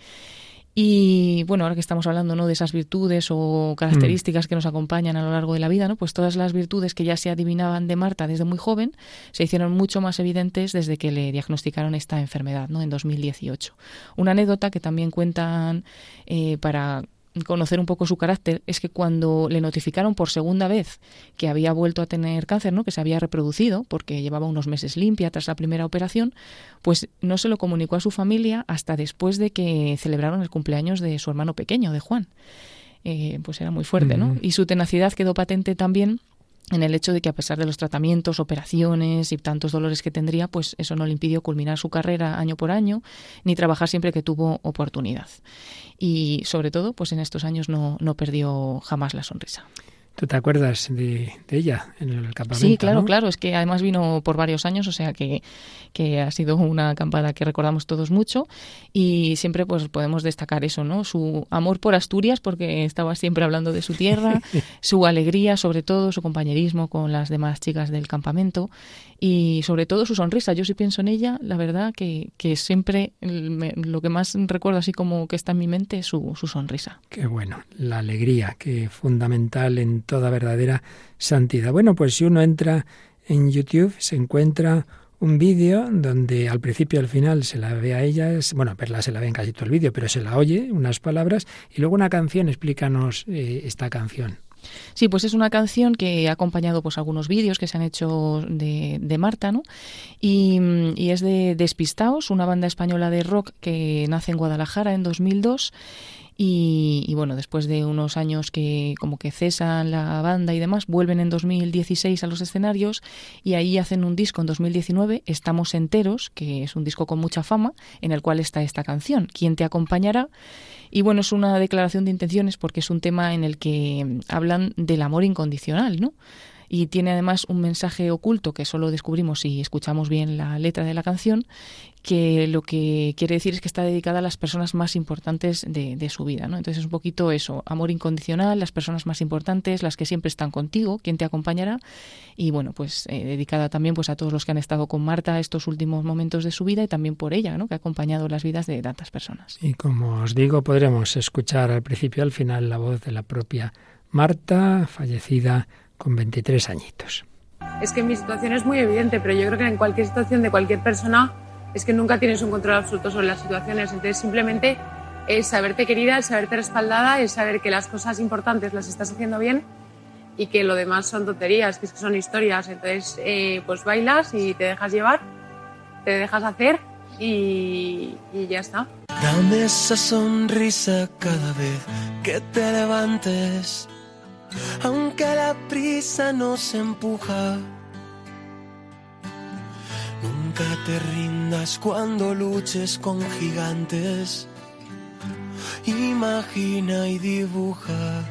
Y bueno, ahora que estamos hablando ¿no? de esas virtudes o características mm. que nos acompañan a lo largo de la vida, ¿no? pues todas las virtudes que ya se adivinaban de Marta desde muy joven se hicieron mucho más evidentes desde que le diagnosticaron esta enfermedad ¿no? en 2018. Una anécdota que también cuentan eh, para conocer un poco su carácter es que cuando le notificaron por segunda vez que había vuelto a tener cáncer, ¿no? que se había reproducido porque llevaba unos meses limpia tras la primera operación, pues no se lo comunicó a su familia hasta después de que celebraron el cumpleaños de su hermano pequeño, de Juan. Eh, pues era muy fuerte, ¿no? Y su tenacidad quedó patente también en el hecho de que a pesar de los tratamientos, operaciones y tantos dolores que tendría, pues eso no le impidió culminar su carrera año por año, ni trabajar siempre que tuvo oportunidad. Y sobre todo, pues en estos años no, no perdió jamás la sonrisa. ¿Tú te acuerdas de, de, ella en el campamento? Sí, claro, ¿no? claro. Es que además vino por varios años, o sea que, que, ha sido una acampada que recordamos todos mucho y siempre pues podemos destacar eso, ¿no? Su amor por Asturias, porque estaba siempre hablando de su tierra, su alegría, sobre todo su compañerismo con las demás chicas del campamento y sobre todo su sonrisa. Yo sí pienso en ella, la verdad que, que siempre lo que más recuerdo así como que está en mi mente es su, su sonrisa. Qué bueno, la alegría, que fundamental en toda verdadera santidad. Bueno, pues si uno entra en YouTube se encuentra un vídeo donde al principio y al final se la ve a ella, bueno, verla se la ve en casi todo el vídeo, pero se la oye, unas palabras, y luego una canción, explícanos eh, esta canción. Sí, pues es una canción que ha acompañado pues algunos vídeos que se han hecho de, de Marta, ¿no? Y, y, es de Despistaos, una banda española de rock que nace en Guadalajara en 2002 y, y, bueno, después de unos años que como que cesan la banda y demás, vuelven en 2016 a los escenarios y ahí hacen un disco en 2019, Estamos enteros, que es un disco con mucha fama, en el cual está esta canción, ¿Quién te acompañará? Y bueno, es una declaración de intenciones porque es un tema en el que hablan del amor incondicional, ¿no? Y tiene además un mensaje oculto que solo descubrimos si escuchamos bien la letra de la canción, que lo que quiere decir es que está dedicada a las personas más importantes de, de, su vida. ¿no? Entonces es un poquito eso, amor incondicional, las personas más importantes, las que siempre están contigo, quien te acompañará, y bueno, pues eh, dedicada también pues a todos los que han estado con Marta estos últimos momentos de su vida y también por ella, ¿no? que ha acompañado las vidas de tantas personas. Y como os digo, podremos escuchar al principio y al final la voz de la propia Marta, fallecida con 23 añitos. Es que mi situación es muy evidente, pero yo creo que en cualquier situación de cualquier persona es que nunca tienes un control absoluto sobre las situaciones. Entonces simplemente es saberte querida, es saberte respaldada, es saber que las cosas importantes las estás haciendo bien y que lo demás son tonterías, que, es que son historias. Entonces eh, pues bailas y te dejas llevar, te dejas hacer y, y ya está. Dame esa sonrisa cada vez que te levantes aunque la prisa nos empuja. Nunca te rindas cuando luches con gigantes. Imagina y dibuja.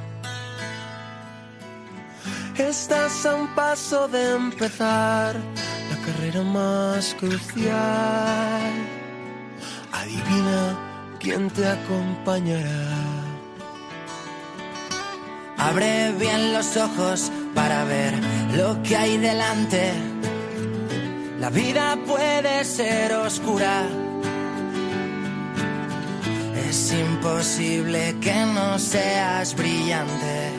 Estás a un paso de empezar la carrera más crucial. Adivina quién te acompañará. Abre bien los ojos para ver lo que hay delante. La vida puede ser oscura. Es imposible que no seas brillante.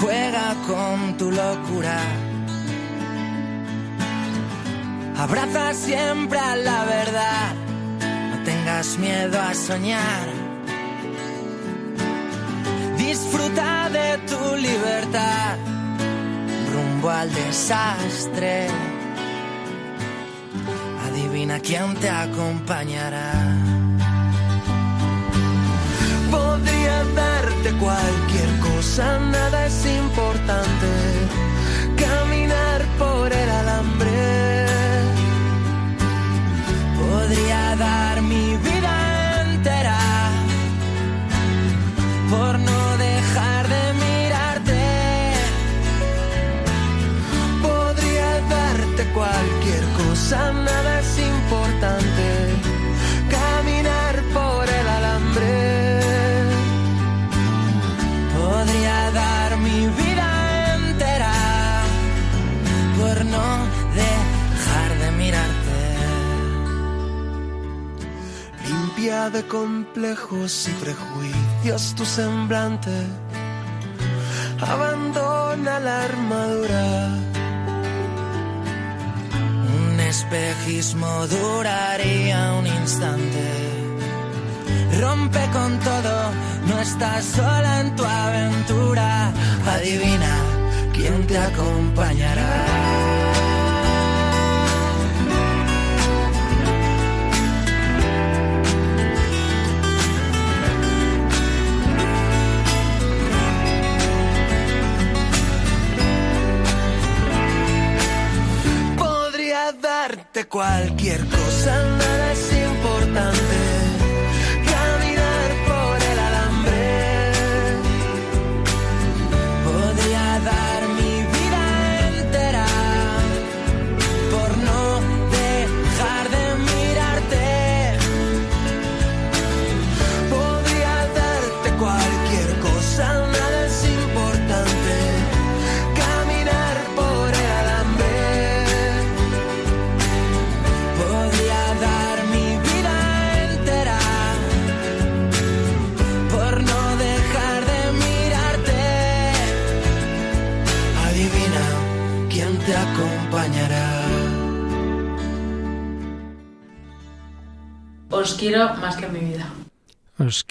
Juega con tu locura. Abraza siempre a la verdad. No tengas miedo a soñar. Disfruta de tu libertad. Rumbo al desastre. Adivina quién te acompañará. Podría darte cualquier cosa, nada es importante. Caminar por el alambre. Podría dar mi vida nada es importante. Caminar por el alambre. Podría dar mi vida entera por no dejar de mirarte. Limpia de complejos y prejuicios tu semblante. Abandona la armadura. Espejismo duraría un instante. Rompe con todo, no estás sola en tu aventura. Adivina quién te acompañará. Cualquier cosa,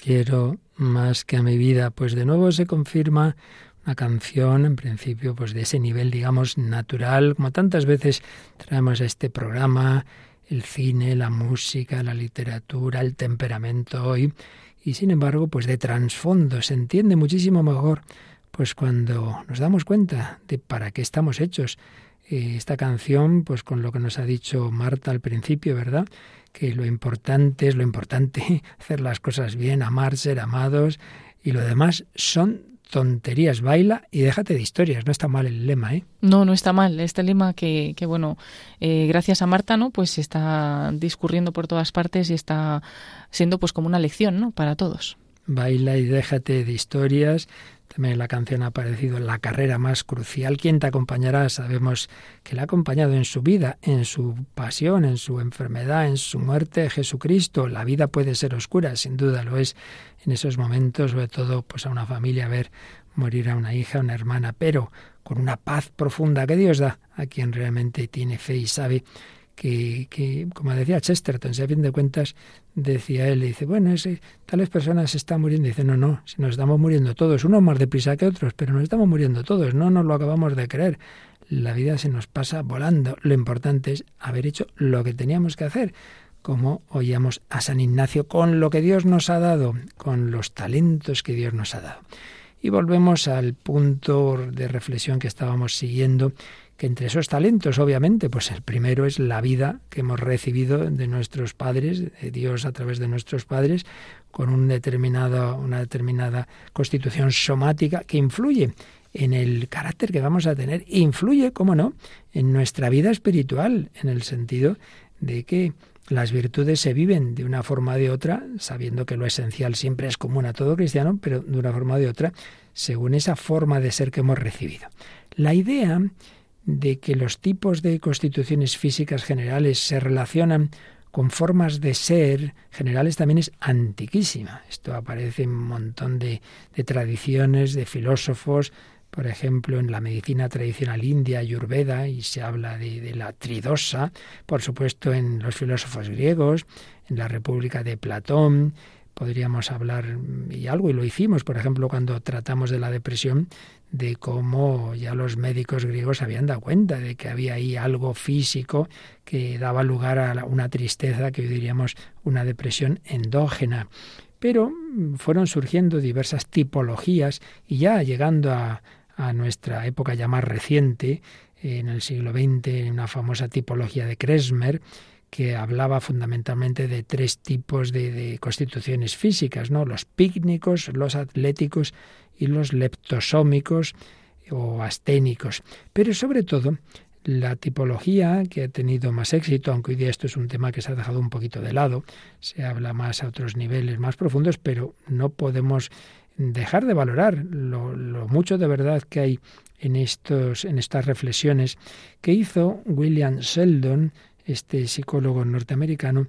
quiero más que a mi vida. Pues de nuevo se confirma una canción, en principio, pues de ese nivel, digamos, natural, como tantas veces traemos a este programa, el cine, la música, la literatura, el temperamento hoy, y sin embargo, pues de trasfondo, se entiende muchísimo mejor, pues cuando nos damos cuenta de para qué estamos hechos. Eh, esta canción, pues con lo que nos ha dicho Marta al principio, ¿verdad? Que lo importante es lo importante, hacer las cosas bien, amar, ser amados y lo demás son tonterías. Baila y déjate de historias. No está mal el lema, ¿eh? No, no está mal. Este lema que, que bueno, eh, gracias a Marta, ¿no? Pues está discurriendo por todas partes y está siendo pues como una lección, ¿no? Para todos. Baila y déjate de historias. También la canción ha aparecido en la carrera más crucial. ¿Quién te acompañará? Sabemos que le ha acompañado en su vida, en su pasión, en su enfermedad, en su muerte, Jesucristo. La vida puede ser oscura, sin duda lo es en esos momentos, sobre todo pues a una familia ver morir a una hija, a una hermana, pero con una paz profunda que Dios da a quien realmente tiene fe y sabe que, como decía Chesterton, si a fin de cuentas decía él, dice, bueno, ese, tales personas se están muriendo. Dice, no, no, si nos estamos muriendo todos, unos más deprisa que otros, pero nos estamos muriendo todos, no nos lo acabamos de creer. La vida se nos pasa volando. Lo importante es haber hecho lo que teníamos que hacer, como oíamos a San Ignacio, con lo que Dios nos ha dado, con los talentos que Dios nos ha dado. Y volvemos al punto de reflexión que estábamos siguiendo, que entre esos talentos, obviamente, pues el primero es la vida que hemos recibido de nuestros padres, de Dios a través de nuestros padres, con un determinado, una determinada constitución somática que influye en el carácter que vamos a tener, influye, cómo no, en nuestra vida espiritual, en el sentido de que las virtudes se viven de una forma o de otra, sabiendo que lo esencial siempre es común a todo cristiano, pero de una forma o de otra, según esa forma de ser que hemos recibido. La idea de que los tipos de constituciones físicas generales se relacionan con formas de ser generales también es antiquísima. Esto aparece en un montón de, de tradiciones, de filósofos, por ejemplo, en la medicina tradicional india, Ayurveda, y se habla de, de, la tridosa, por supuesto en los filósofos griegos, en la República de Platón, podríamos hablar y algo, y lo hicimos, por ejemplo, cuando tratamos de la depresión, de cómo ya los médicos griegos habían dado cuenta de que había ahí algo físico que daba lugar a una tristeza que hoy diríamos una depresión endógena. Pero fueron surgiendo diversas tipologías y ya llegando a, a nuestra época ya más reciente, en el siglo XX, una famosa tipología de Kresmer, que hablaba fundamentalmente de tres tipos de, constituciones físicas, ¿no? Los pícnicos, los atléticos y los leptosómicos o asténicos. Pero sobre todo, la tipología que ha tenido más éxito, aunque hoy día esto es un tema que se ha dejado un poquito de lado, se habla más a otros niveles más profundos, pero no podemos dejar de valorar lo, lo mucho de verdad que hay en, estos, en estas reflexiones que hizo William Sheldon, este psicólogo norteamericano,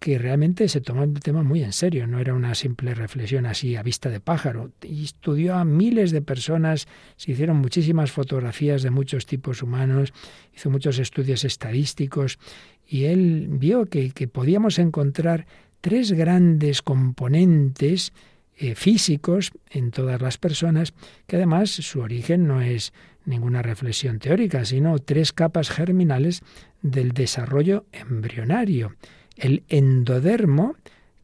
que realmente se tomó el tema muy en serio, no era una simple reflexión así a vista de pájaro. Y estudió a miles de personas, se hicieron muchísimas fotografías de muchos tipos humanos, hizo muchos estudios estadísticos y él vio que, podíamos encontrar tres grandes componentes eh, físicos en todas las personas, que además su origen no es ninguna reflexión teórica, sino tres capas germinales del desarrollo embrionario. El endodermo,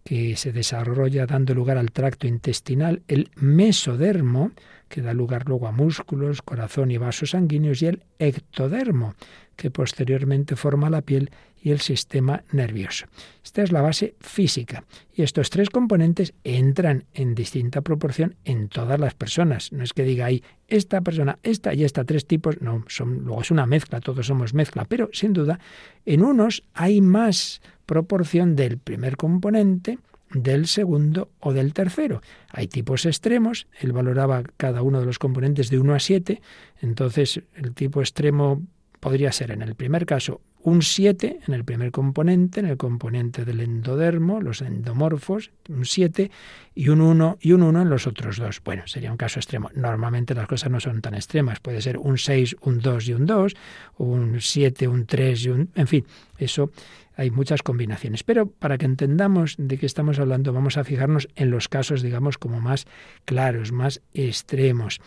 que se desarrolla dando lugar al tracto intestinal, el mesodermo, que da lugar luego a músculos, corazón y vasos sanguíneos, y el ectodermo, que posteriormente forma la piel y el sistema nervioso. Esta es la base física. Y estos tres componentes entran en distinta proporción en todas las personas. No es que diga ahí esta persona, esta y esta, tres tipos. No, son, luego es una mezcla, todos somos mezcla. Pero sin duda, en unos hay más proporción del primer componente, del segundo o del tercero. Hay tipos extremos, él valoraba cada uno de los componentes de 1 a 7, entonces el tipo extremo podría ser en el primer caso un 7 en el primer componente, en el componente del endodermo, los endomorfos, un 7, y un 1 y un 1 en los otros dos. Bueno, sería un caso extremo. Normalmente las cosas no son tan extremas. Puede ser un 6, un 2 y un 2, un 7, un 3 y un... En fin, eso hay muchas combinaciones. Pero para que entendamos de qué estamos hablando, vamos a fijarnos en los casos, digamos, como más claros, más extremos.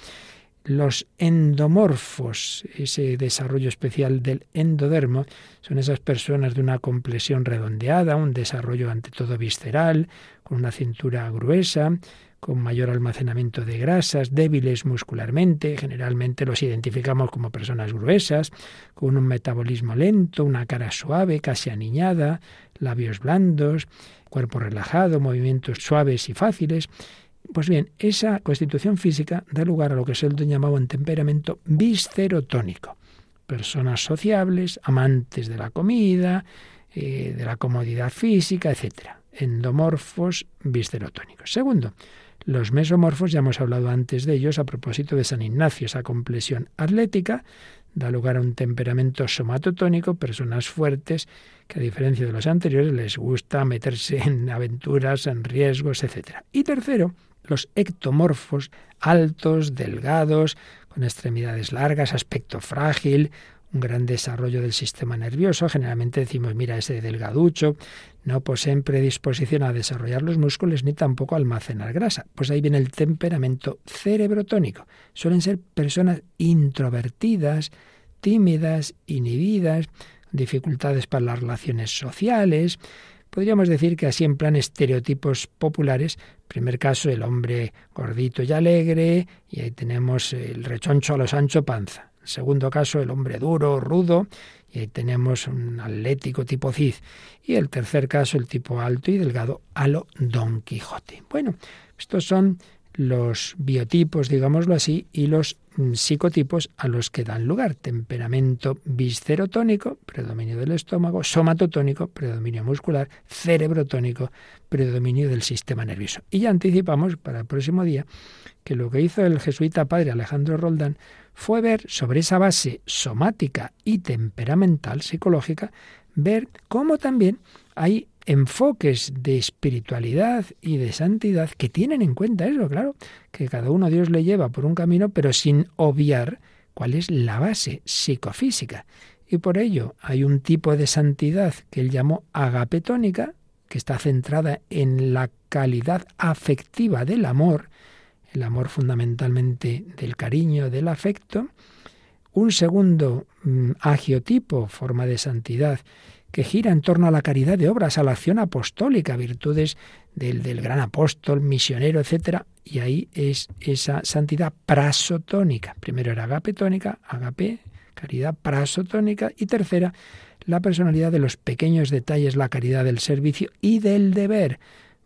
Los endomorfos, ese desarrollo especial del endodermo, son esas personas de una complexión redondeada, un desarrollo ante todo visceral, con una cintura gruesa, con mayor almacenamiento de grasas, débiles muscularmente, generalmente los identificamos como personas gruesas, con un metabolismo lento, una cara suave, casi aniñada, labios blandos, cuerpo relajado, movimientos suaves y fáciles, pues bien, esa constitución física da lugar a lo que Sheldon llamaba un temperamento viscerotónico. Personas sociables, amantes de la comida, eh, de la comodidad física, etc. Endomorfos viscerotónicos. Segundo, los mesomorfos, ya hemos hablado antes de ellos a propósito de San Ignacio, esa complexión atlética da lugar a un temperamento somatotónico, personas fuertes que a diferencia de los anteriores les gusta meterse en aventuras, en riesgos, etc. Y tercero, los ectomorfos, altos, delgados, con extremidades largas, aspecto frágil, un gran desarrollo del sistema nervioso. Generalmente decimos, mira, ese delgaducho no poseen predisposición a desarrollar los músculos ni tampoco a almacenar grasa. Pues ahí viene el temperamento cerebrotónico. Suelen ser personas introvertidas, tímidas, inhibidas, dificultades para las relaciones sociales, Podríamos decir que así en plan estereotipos populares, primer caso el hombre gordito y alegre, y ahí tenemos el rechoncho a los ancho panza. Segundo caso, el hombre duro, rudo, y ahí tenemos un atlético tipo Cid. Y el tercer caso, el tipo alto y delgado a lo Don Quijote. Bueno, estos son los biotipos, digámoslo así, y los mm, psicotipos a los que dan lugar. Temperamento viscerotónico, predominio del estómago, somatotónico, predominio muscular, cerebrotónico, predominio del sistema nervioso. Y ya anticipamos para el próximo día que lo que hizo el jesuita padre Alejandro Roldán fue ver sobre esa base somática y temperamental, psicológica, ver cómo también hay enfoques de espiritualidad y de santidad que tienen en cuenta eso, claro, que cada uno Dios le lleva por un camino, pero sin obviar cuál es la base psicofísica. Y por ello hay un tipo de santidad que él llamó agapetónica, que está centrada en la calidad afectiva del amor, el amor fundamentalmente del cariño, del afecto. Un segundo mm, agiotipo, forma de santidad, que gira en torno a la caridad de obras, a la acción apostólica, virtudes del, gran apóstol, misionero, etc. Y ahí es esa santidad prasotónica. Primero era agapetónica, agape, caridad prasotónica. Y tercera, la personalidad de los pequeños detalles, la caridad del servicio y del deber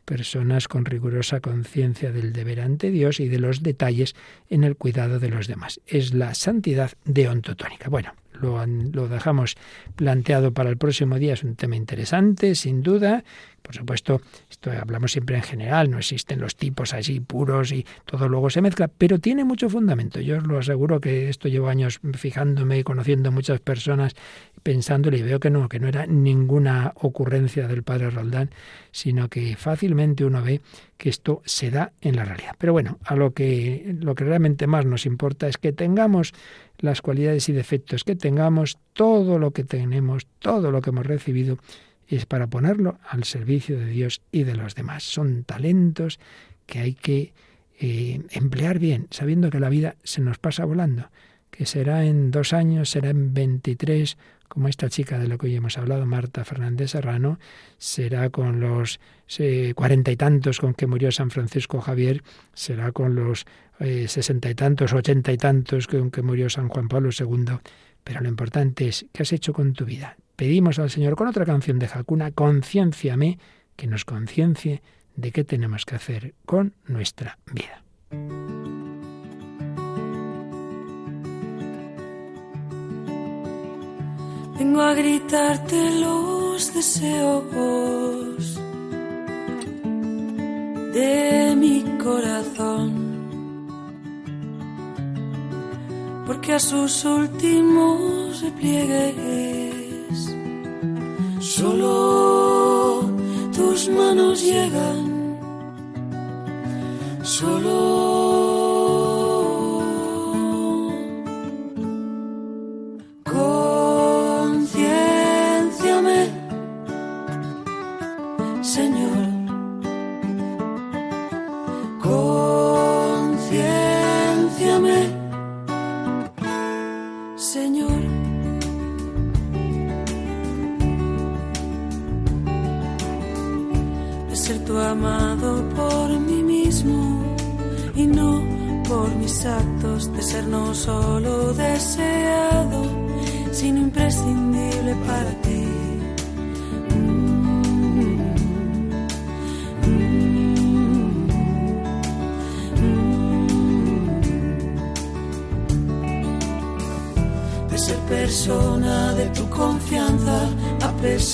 personas con rigurosa conciencia del deber ante Dios y de los detalles en el cuidado de los demás. Es la santidad deontotónica. Bueno, lo, lo, dejamos planteado para el próximo día. Es un tema interesante, sin duda. Por supuesto, esto hablamos siempre en general, no existen los tipos así puros y todo luego se mezcla, pero tiene mucho fundamento. Yo os lo aseguro que esto llevo años fijándome y conociendo muchas personas, pensándole y veo que no, que no era ninguna ocurrencia del padre Roldán, sino que fácilmente uno ve que esto se da en la realidad. Pero bueno, a lo que, lo que realmente más nos importa es que tengamos las cualidades y defectos que tengamos, todo lo que tenemos, todo lo que hemos recibido, es para ponerlo al servicio de Dios y de los demás. Son talentos que hay que eh, emplear bien, sabiendo que la vida se nos pasa volando, que será en dos años, será en veintitrés, como esta chica de la que hoy hemos hablado, Marta Fernández Serrano, será con los cuarenta y tantos con que murió San Francisco Javier, será con los sesenta y tantos, ochenta y tantos con que murió San Juan Pablo II. Pero lo importante es, ¿qué has hecho con tu vida? Pedimos al Señor con otra canción de Hakuna, concienciame, que nos conciencie de qué tenemos que hacer con nuestra vida. Vengo a gritarte los deseos de mi corazón. Porque a sus últimos repliegues solo tus manos llegan. Solo Señor. Concienciame, Señor. De ser tu amado por mí mismo y no por mis actos, de ser no solo deseado,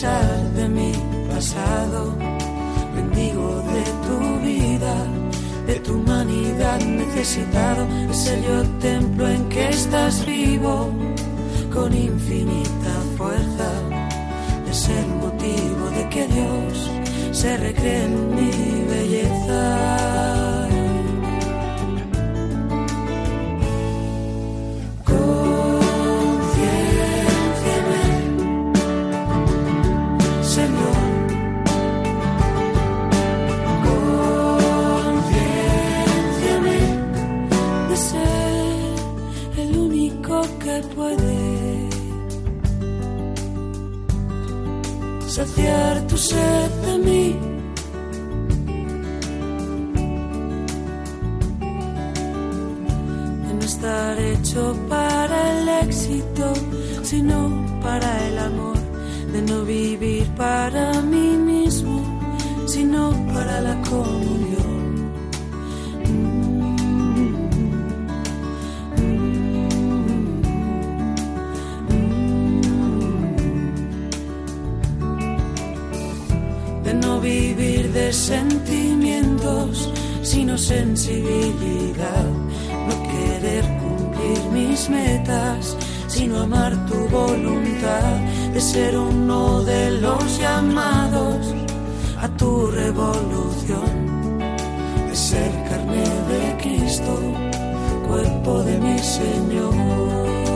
de mi pasado. Bendigo de tu vida, de tu humanidad necesitado, de ser yo templo en que estás vivo con infinita sentimientos, sino sensibilidad. No querer cumplir mis metas, sino amar tu voluntad de ser uno de los llamados a tu revolución, de ser carne de Cristo, cuerpo de mi Señor.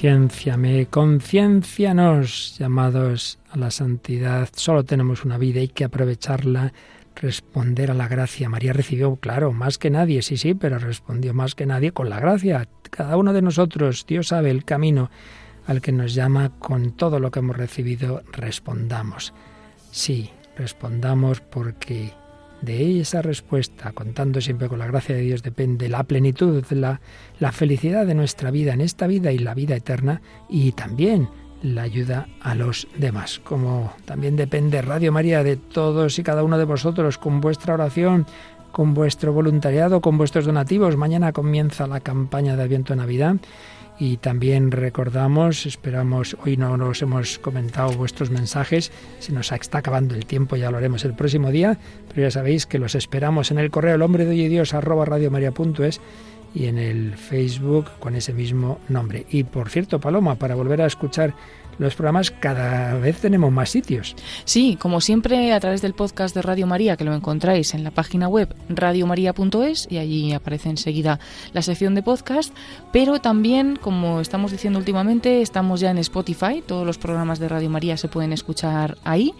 Concienciame, conciencianos, llamados a la santidad. Solo tenemos una vida, hay que aprovecharla, responder a la gracia. María recibió, claro, más que nadie, sí, sí, pero respondió más que nadie con la gracia. Cada uno de nosotros, Dios sabe el camino al que nos llama con todo lo que hemos recibido, respondamos. Sí, respondamos porque de esa respuesta, contando siempre con la gracia de Dios, depende la plenitud, la, la felicidad de nuestra vida en esta vida y la vida eterna, y también la ayuda a los demás. Como también depende Radio María de todos y cada uno de vosotros con vuestra oración, con vuestro voluntariado, con vuestros donativos. Mañana comienza la campaña de Adviento Navidad. Y también recordamos, esperamos, hoy no nos hemos comentado vuestros mensajes, se nos está acabando el tiempo, ya lo haremos el próximo día, pero ya sabéis que los esperamos en el correo el hombre de hoy y Dios arroba radiomaria.es y en el Facebook con ese mismo nombre. Y por cierto, Paloma, para volver a escuchar los programas cada vez tenemos más sitios. Sí, como siempre a través del podcast de Radio María que lo encontráis en la página web radiomaria.es y allí aparece enseguida la sección de podcast, pero también como estamos diciendo últimamente estamos ya en Spotify, todos los programas de Radio María se pueden escuchar ahí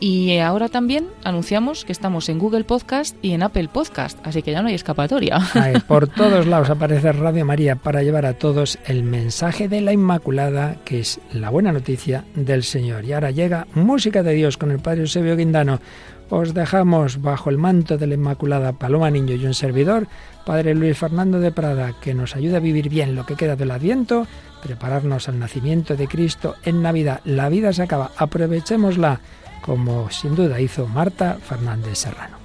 y ahora también anunciamos que estamos en Google Podcast y en Apple Podcast, así que ya no hay escapatoria. Ay, por todos lados aparece Radio María para llevar a todos el mensaje de la Inmaculada, que es la buena noticia del Señor. Y ahora llega Música de Dios con el Padre Eusebio Guindano. Os dejamos bajo el manto de la Inmaculada Paloma Niño y un servidor, Padre Luis Fernando de Prada, que nos ayude a vivir bien lo que queda del Adviento, prepararnos al nacimiento de Cristo en Navidad. La vida se acaba, aprovechémosla, como sin duda hizo Marta Fernández Serrano.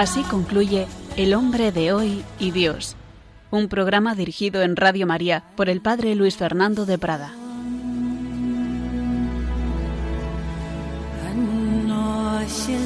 Así concluye El hombre de hoy y Dios, un programa dirigido en Radio María por el Padre Luis Fernando de Prada. Anoche